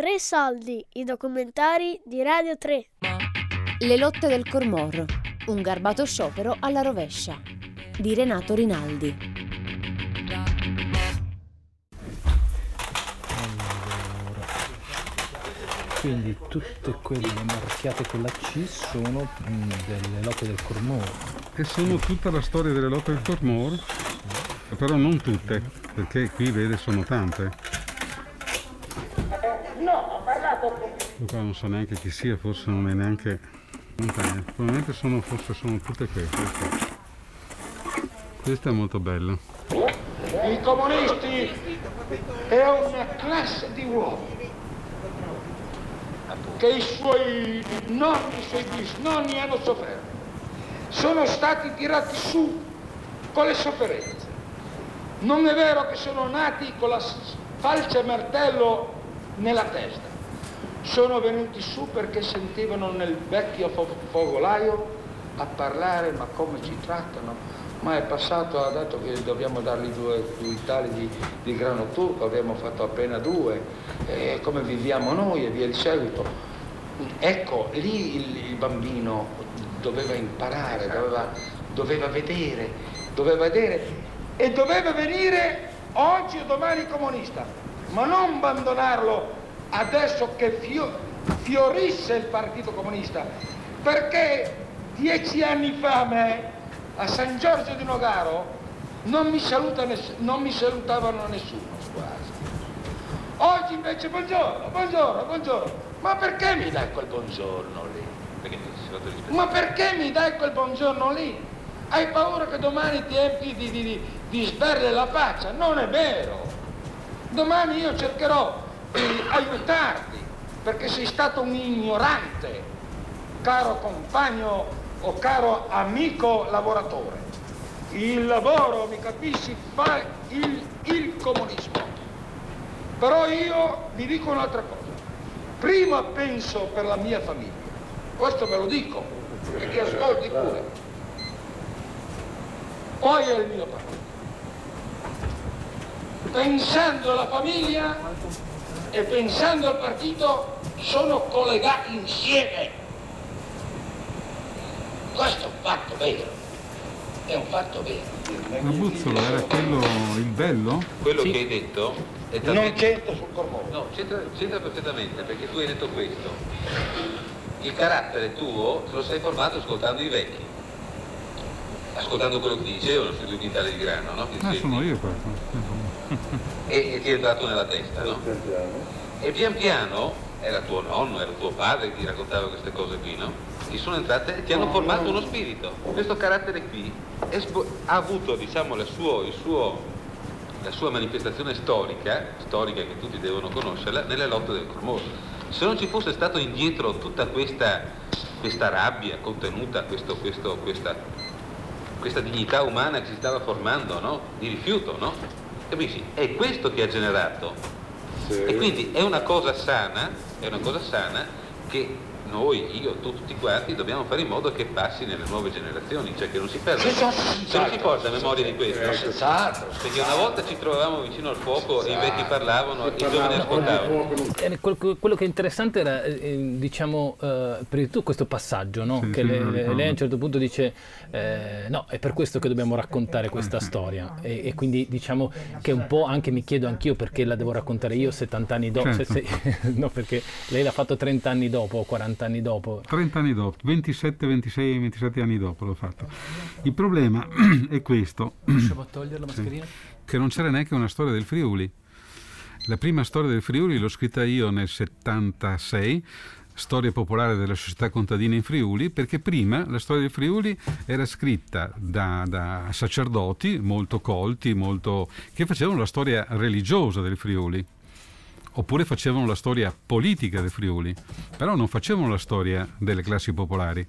Tre soldi, i documentari di Radio 3. Le lotte del Cormor, un garbato sciopero alla rovescia, di Renato Rinaldi. Quindi tutte quelle marchiate con la C sono mm, delle lotte del Cormor. E sono tutta la storia delle lotte del Cormor, però non tutte, perché qui vede sono tante. Io qua non so neanche chi sia, forse non è neanche montagna. Probabilmente sono, forse sono tutte queste. Questa è molto bella. I comunisti è una classe di uomini che i suoi nonni, i suoi bisnonni hanno sofferto. Sono stati tirati su con le sofferenze. Non è vero che sono nati con la falce martello nella testa. Sono venuti su perché sentivano nel vecchio fogolaio a parlare ma come ci trattano, ma è passato, ha detto che dobbiamo dargli due quintali di, di, grano turco, abbiamo fatto appena due, eh, come viviamo noi e via di seguito. Ecco, lì il, il bambino doveva imparare, doveva, doveva vedere, doveva vedere e doveva venire oggi o domani comunista, ma non abbandonarlo adesso che fio, fiorisse il Partito Comunista, perché dieci anni fa a me, a San Giorgio di Nogaro, non mi, ness- non mi salutavano nessuno quasi. Oggi invece buongiorno, buongiorno, buongiorno. Ma perché mi dai quel buongiorno lì? Perché Ma perché mi dai quel buongiorno lì? Hai paura che domani ti empi di, di, di, di sberle la faccia? Non è vero. Domani io cercherò di aiutarti, perché sei stato un ignorante, caro compagno o caro amico lavoratore. Il lavoro, mi capisci, fa il, il comunismo. Però io vi dico un'altra cosa. Prima penso per la mia famiglia, questo ve lo dico, perché ascolti pure. Poi è il mio partito. Pensando alla famiglia, e pensando al partito sono collegati insieme. Questo è un fatto vero, è un fatto vero. Ma Buzzolo era quello il bello? Quello sì. che hai detto è talmente... Non c'entra sul corpo. No, c'entra, c'entra perfettamente, perché tu hai detto questo. Il carattere tuo te lo sei formato ascoltando i vecchi ascoltando quello che dicevano sui due quintali di grano, no? ah, sono io questo. E, e, ti è entrato nella testa, no? E pian piano, era tuo nonno, era tuo padre che ti raccontava queste cose qui, no? Ti sono entrate ti hanno formato uno spirito. Questo carattere qui ha avuto, diciamo, la, suo, suo, la sua manifestazione storica, storica che tutti devono conoscerla, nelle lotte del Cromoro. Se non ci fosse stato indietro tutta questa, questa rabbia contenuta, questo, questo, questa questa dignità umana che si stava formando, no? Di rifiuto, no? Capisci? È questo che ha generato. Sì. E quindi è una cosa sana, è una cosa sana che noi, io, tu, tutti quanti, dobbiamo fare in modo che passi nelle nuove generazioni, cioè che non si perda, se non si porta a memoria di questo. Perché una volta ci trovavamo vicino al fuoco e i vecchi parlavano e i giovani ascoltavano. Quello che è interessante era, eh, eh, diciamo, eh, prima di tutto questo passaggio, no? che lei, lei, a un certo punto dice, eh, no, è per questo che dobbiamo raccontare questa storia. E, e, quindi diciamo che un po' anche mi chiedo anch'io perché la devo raccontare io 70 anni dopo, certo. se, se, no, perché lei l'ha fatto 30 anni dopo, 40 30 anni dopo. 30 anni dopo, 27, 26, 27 anni dopo l'ho fatto. Il problema è questo. Riusciamo a togliere la mascherina? Sì, che non c'era neanche una storia del Friuli. La prima storia del Friuli l'ho scritta io nel 76, storia popolare della società contadina in Friuli, perché prima la storia del Friuli era scritta da, da sacerdoti molto colti, molto, che facevano la storia religiosa del Friuli oppure facevano la storia politica del Friuli, però non facevano la storia delle classi popolari.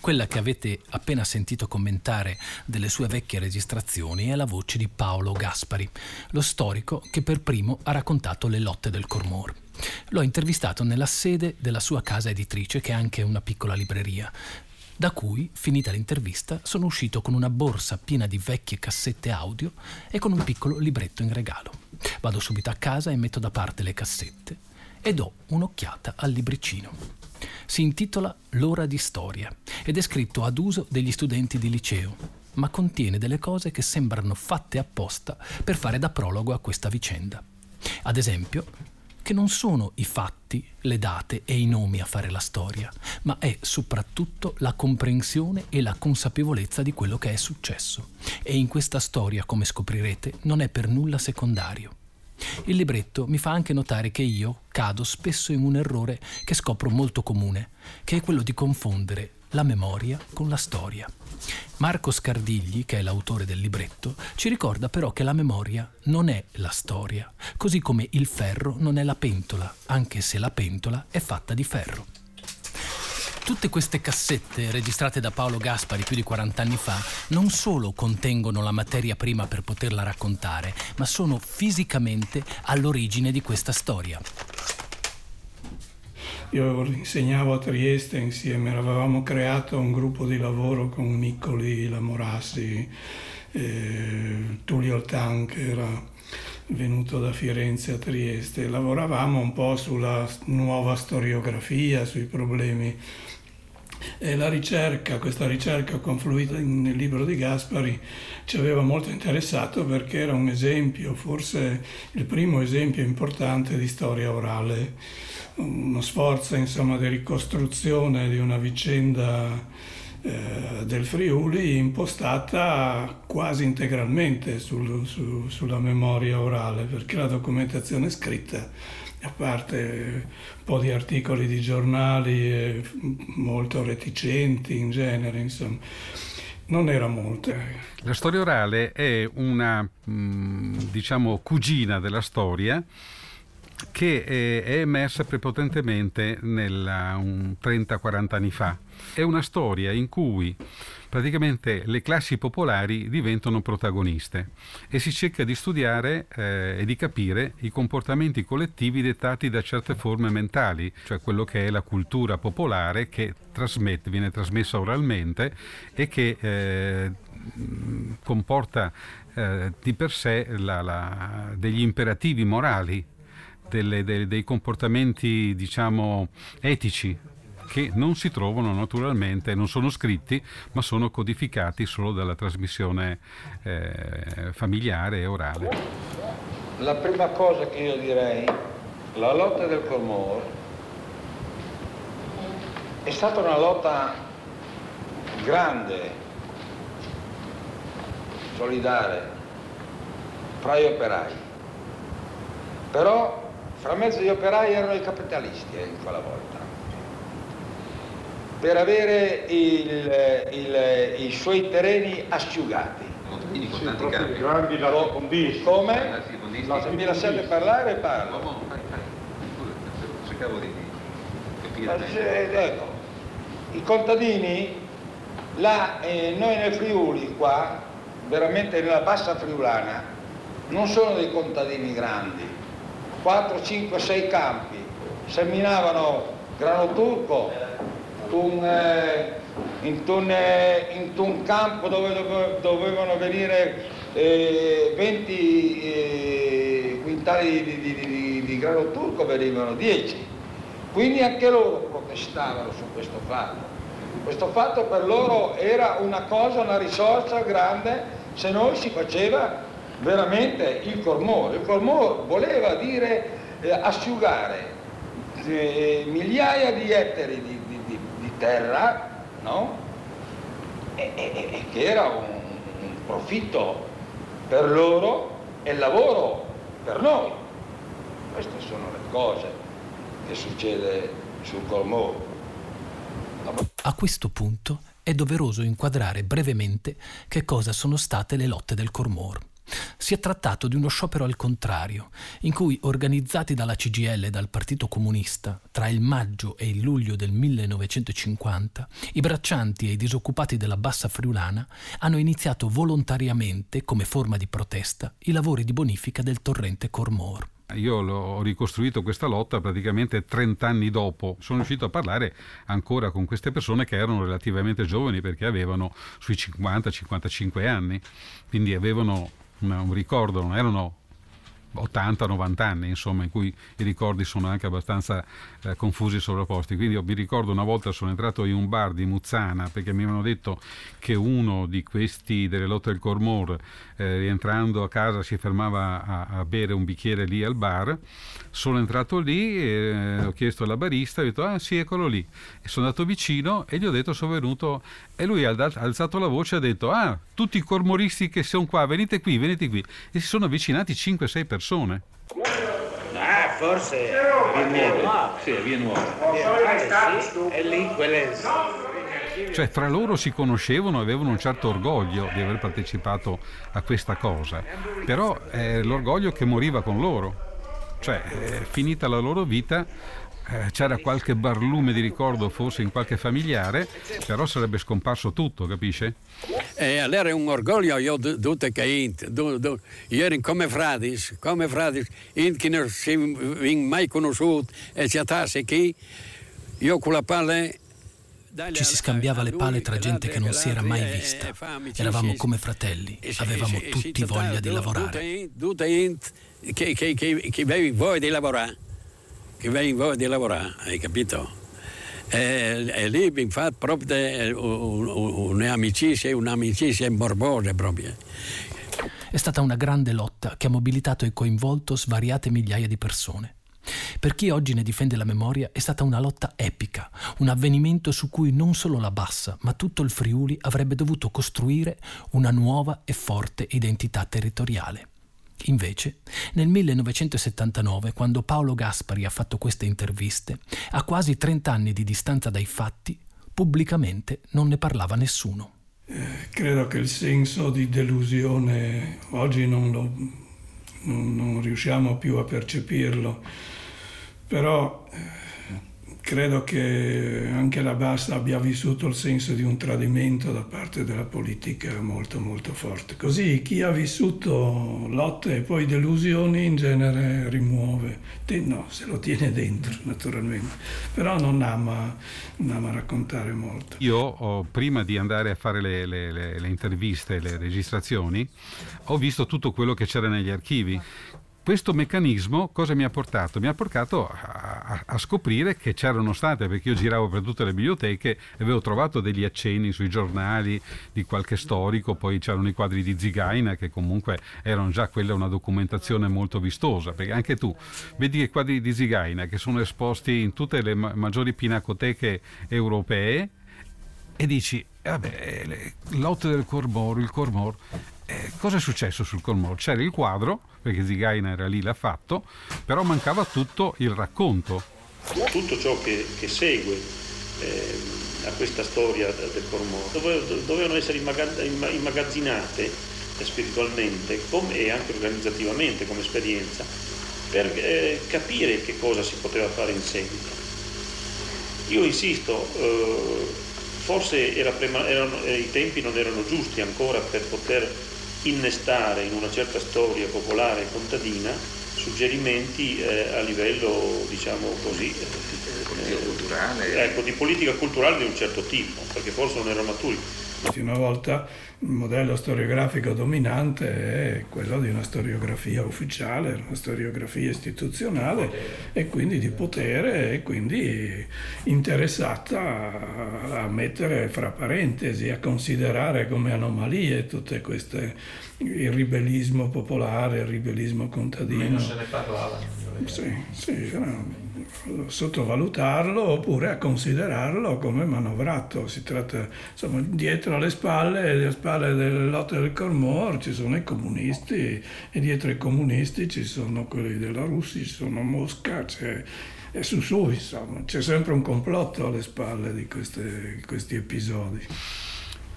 Quella che avete appena sentito commentare delle sue vecchie registrazioni è la voce di Paolo Gaspari, lo storico che per primo ha raccontato le lotte del Cormor. L'ho intervistato nella sede della sua casa editrice, che è anche una piccola libreria, da cui, finita l'intervista, sono uscito con una borsa piena di vecchie cassette audio e con un piccolo libretto in regalo. Vado subito a casa e metto da parte le cassette e do un'occhiata al libricino. Si intitola L'ora di storia ed è scritto ad uso degli studenti di liceo, ma contiene delle cose che sembrano fatte apposta per fare da prologo a questa vicenda. Ad esempio, che non sono i fatti, le date e i nomi a fare la storia, ma è soprattutto la comprensione e la consapevolezza di quello che è successo. E in questa storia, come scoprirete, non è per nulla secondario. Il libretto mi fa anche notare che io cado spesso in un errore che scopro molto comune, che è quello di confondere la memoria con la storia. Marco Scardigli, che è l'autore del libretto, ci ricorda però che la memoria non è la storia, così come il ferro non è la pentola, anche se la pentola è fatta di ferro. Tutte queste cassette, registrate da Paolo Gaspari più di 40 anni fa, non solo contengono la materia prima per poterla raccontare, ma sono fisicamente all'origine di questa storia. Io insegnavo a Trieste insieme, avevamo creato un gruppo di lavoro con Miccoli, Lamorassi, eh, Tullio Altan che era venuto da Firenze a Trieste. Lavoravamo un po' sulla nuova storiografia, sui problemi e la ricerca, questa ricerca confluita nel libro di Gaspari, ci aveva molto interessato perché era un esempio, forse il primo esempio importante di storia orale, uno sforzo insomma di ricostruzione di una vicenda eh, del Friuli impostata quasi integralmente sul, su, sulla memoria orale, perché la documentazione scritta a parte un po' di articoli di giornali molto reticenti in genere, insomma, non era molto. La storia orale è una, mm, diciamo, cugina della storia che è emersa prepotentemente nel, un 30-40 anni fa. È una storia in cui praticamente le classi popolari diventano protagoniste e si cerca di studiare eh, e di capire i comportamenti collettivi dettati da certe forme mentali, cioè quello che è la cultura popolare che trasmette, viene trasmessa oralmente e che eh, comporta eh, di per sé la, la, degli imperativi morali, delle, dei, dei comportamenti diciamo etici che non si trovano naturalmente, non sono scritti, ma sono codificati solo dalla trasmissione eh, familiare e orale. La prima cosa che io direi, la lotta del Colmore è stata una lotta grande, solidale, fra gli operai. Però fra mezzo agli operai erano i capitalisti eh, in quella volta per avere il, il, i suoi terreni asciugati. Quindi con tanti campi. grandi latifondisti. Come? Se mi lasciate parlare parlo. No. Cercavo di capire. Ecco, i contadini, là, eh, noi nel Friuli qua, veramente nella bassa friulana, non sono dei contadini grandi, 4, 5, 6 campi, seminavano grano turco, un, eh, in, un, eh, in, un, campo dove, dove dovevano venire eh, 20 eh, quintali di, di, di, di, grano turco, venivano 10. Quindi anche loro protestavano su questo fatto. Questo fatto per loro era una cosa, una risorsa grande se noi si faceva veramente il cormore. Il cormore voleva dire eh, asciugare eh, migliaia di ettari di, terra, no? e, e, e, che era un, un profitto per loro e lavoro per noi. Queste sono le cose che succede sul Cormò. A questo punto è doveroso inquadrare brevemente che cosa sono state le lotte del Cormor. Si è trattato di uno sciopero al contrario, in cui, organizzati dalla CGL e dal Partito Comunista tra il maggio e il luglio del 1950, i braccianti e i disoccupati della Bassa Friulana hanno iniziato volontariamente, come forma di protesta, i lavori di bonifica del torrente Cormor. Io ho ricostruito questa lotta praticamente 30 anni dopo. Sono riuscito a parlare ancora con queste persone che erano relativamente giovani perché avevano sui 50-55 anni, quindi avevano un ricordo, non erano 80-90 anni, insomma, in cui i ricordi sono anche abbastanza eh, confusi e sovrapposti. Quindi io mi ricordo una volta sono entrato in un bar di Muzzana perché mi avevano detto che uno di questi delle lotte del Cormor, eh, rientrando a casa, si fermava a, a, bere un bicchiere lì al bar. Sono entrato lì, eh, ho chiesto alla barista, ho detto ah sì, eccolo lì. E sono andato vicino e gli ho detto sono venuto e lui ha alzato la voce e ha detto ah, tutti i cormoristi che sono qua, venite qui, venite qui. E si sono avvicinati 5-6 persone. Ah, forse è via nuova. Sì, via nuova. Sì, è lì quelle... Cioè, fra loro si conoscevano e avevano un certo orgoglio di aver partecipato a questa cosa, però è l'orgoglio che moriva con loro. Cioè, finita la loro vita, eh, c'era qualche barlume di ricordo forse in qualche familiare, però sarebbe scomparso tutto, capisce? E allora è un orgoglio io tutte che int, du, ieri come frati, come frati, int che non si mai conosciuto e ci attasse qui, io con la palla ci si scambiava le pale tra gente che non si era mai vista. Eravamo come fratelli, avevamo tutti voglia di lavorare. Tutte che, che, che, che avevi voglia di lavorare che voglia di lavorare, hai capito? E, e lì infatti proprio un'amicizia, un'amicizia morbosa proprio. È stata una grande lotta che ha mobilitato e coinvolto svariate migliaia di persone. Per chi oggi ne difende la memoria è stata una lotta epica, un avvenimento su cui non solo la Bassa, ma tutto il Friuli avrebbe dovuto costruire una nuova e forte identità territoriale. Invece, nel 1979, quando Paolo Gaspari ha fatto queste interviste, a quasi 30 anni di distanza dai fatti, pubblicamente non ne parlava nessuno. Eh, credo che il senso di delusione oggi non, lo, non, non riusciamo più a percepirlo, però eh, credo che anche la Bassa abbia vissuto il senso di un tradimento da parte della politica molto molto forte. Così chi ha vissuto lotte e poi delusioni in genere rimuove, no, se lo tiene dentro naturalmente, però non ama, non ama raccontare molto. Io ho, prima di andare a fare le, le, le, le interviste, le registrazioni, ho visto tutto quello che c'era negli archivi questo meccanismo cosa mi ha portato? Mi ha portato a, a, scoprire che c'erano state, perché io giravo per tutte le biblioteche e avevo trovato degli accenni sui giornali di qualche storico, poi c'erano i quadri di Zigaina che comunque erano già quella una documentazione molto vistosa, perché anche tu vedi i quadri di Zigaina che sono esposti in tutte le ma- maggiori pinacoteche europee e dici, vabbè, le lotte del Cormor, il Cormor, eh, cosa è successo sul Cormor? C'era il quadro, perché Zigaina era lì, l'ha fatto, però mancava tutto il racconto. Tutto ciò che, che segue eh, a questa storia del Cormor dove, dovevano essere immagazzinate spiritualmente e anche organizzativamente come esperienza per eh, capire che cosa si poteva fare in seguito. Io insisto, eh, forse era prema- erano, eh, i tempi non erano giusti ancora per poter innestare in una certa storia popolare contadina suggerimenti eh, a livello, diciamo così, eh, culturale. Ecco, di politica culturale di un certo tipo, perché forse non erano maturi. Una volta il modello storiografico dominante è quello di una storiografia ufficiale, una storiografia istituzionale e quindi di potere e quindi interessata a mettere fra parentesi, a considerare come anomalie tutte queste, il ribellismo popolare, il ribellismo contadino. Meno se ne parlava. Sì, sì, no sottovalutarlo oppure a considerarlo come manovrato. Si tratta, insomma, dietro alle spalle, alle spalle delle lotte del Cormor ci sono i comunisti e dietro i comunisti ci sono quelli della Russia, ci sono Mosca, c'è, e su su, insomma, c'è sempre un complotto alle spalle di, queste, di questi episodi.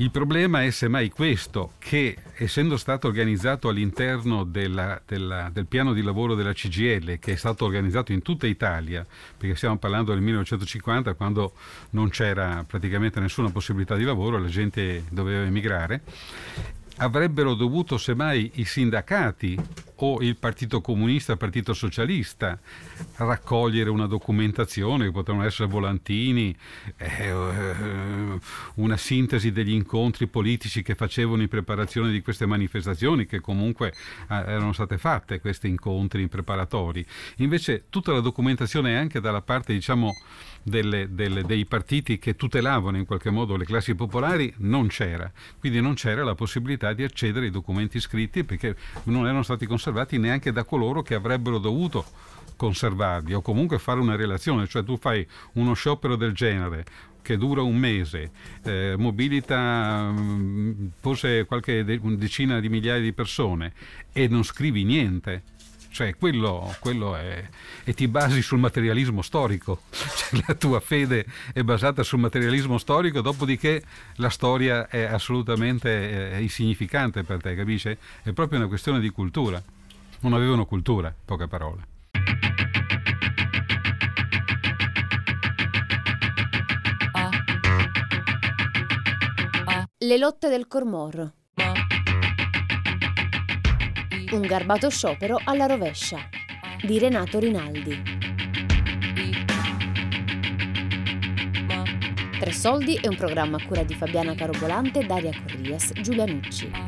Il problema è semmai questo, che essendo stato organizzato all'interno della, della, del piano di lavoro della CGL, che è stato organizzato in tutta Italia, perché stiamo parlando del 1950, quando non c'era praticamente nessuna possibilità di lavoro, la gente doveva emigrare, avrebbero dovuto semmai i sindacati o il Partito Comunista, il Partito Socialista, raccogliere una documentazione, che potevano essere volantini, eh, una sintesi degli incontri politici che facevano in preparazione di queste manifestazioni, che comunque eh, erano state fatte, questi incontri preparatori. Invece tutta la documentazione anche dalla parte, diciamo, delle, delle, dei partiti che tutelavano in qualche modo le classi popolari non c'era, quindi non c'era la possibilità di accedere ai documenti scritti perché non erano stati conservati neanche da coloro che avrebbero dovuto conservarli o comunque fare una relazione, cioè tu fai uno sciopero del genere che dura un mese, eh, mobilita mm, forse qualche decina di migliaia di persone e non scrivi niente, cioè quello, quello è, e ti basi sul materialismo storico, cioè, la tua fede è basata sul materialismo storico, dopodiché la storia è assolutamente è insignificante per te, capisci? È proprio una questione di cultura, non avevano cultura, poche parole. Le lotte del Cormorro un garbato sciopero alla rovescia di Renato Rinaldi. Tre soldi è un programma a cura di Fabiana Carobolante, Daria Corrias, Giulia Nucci.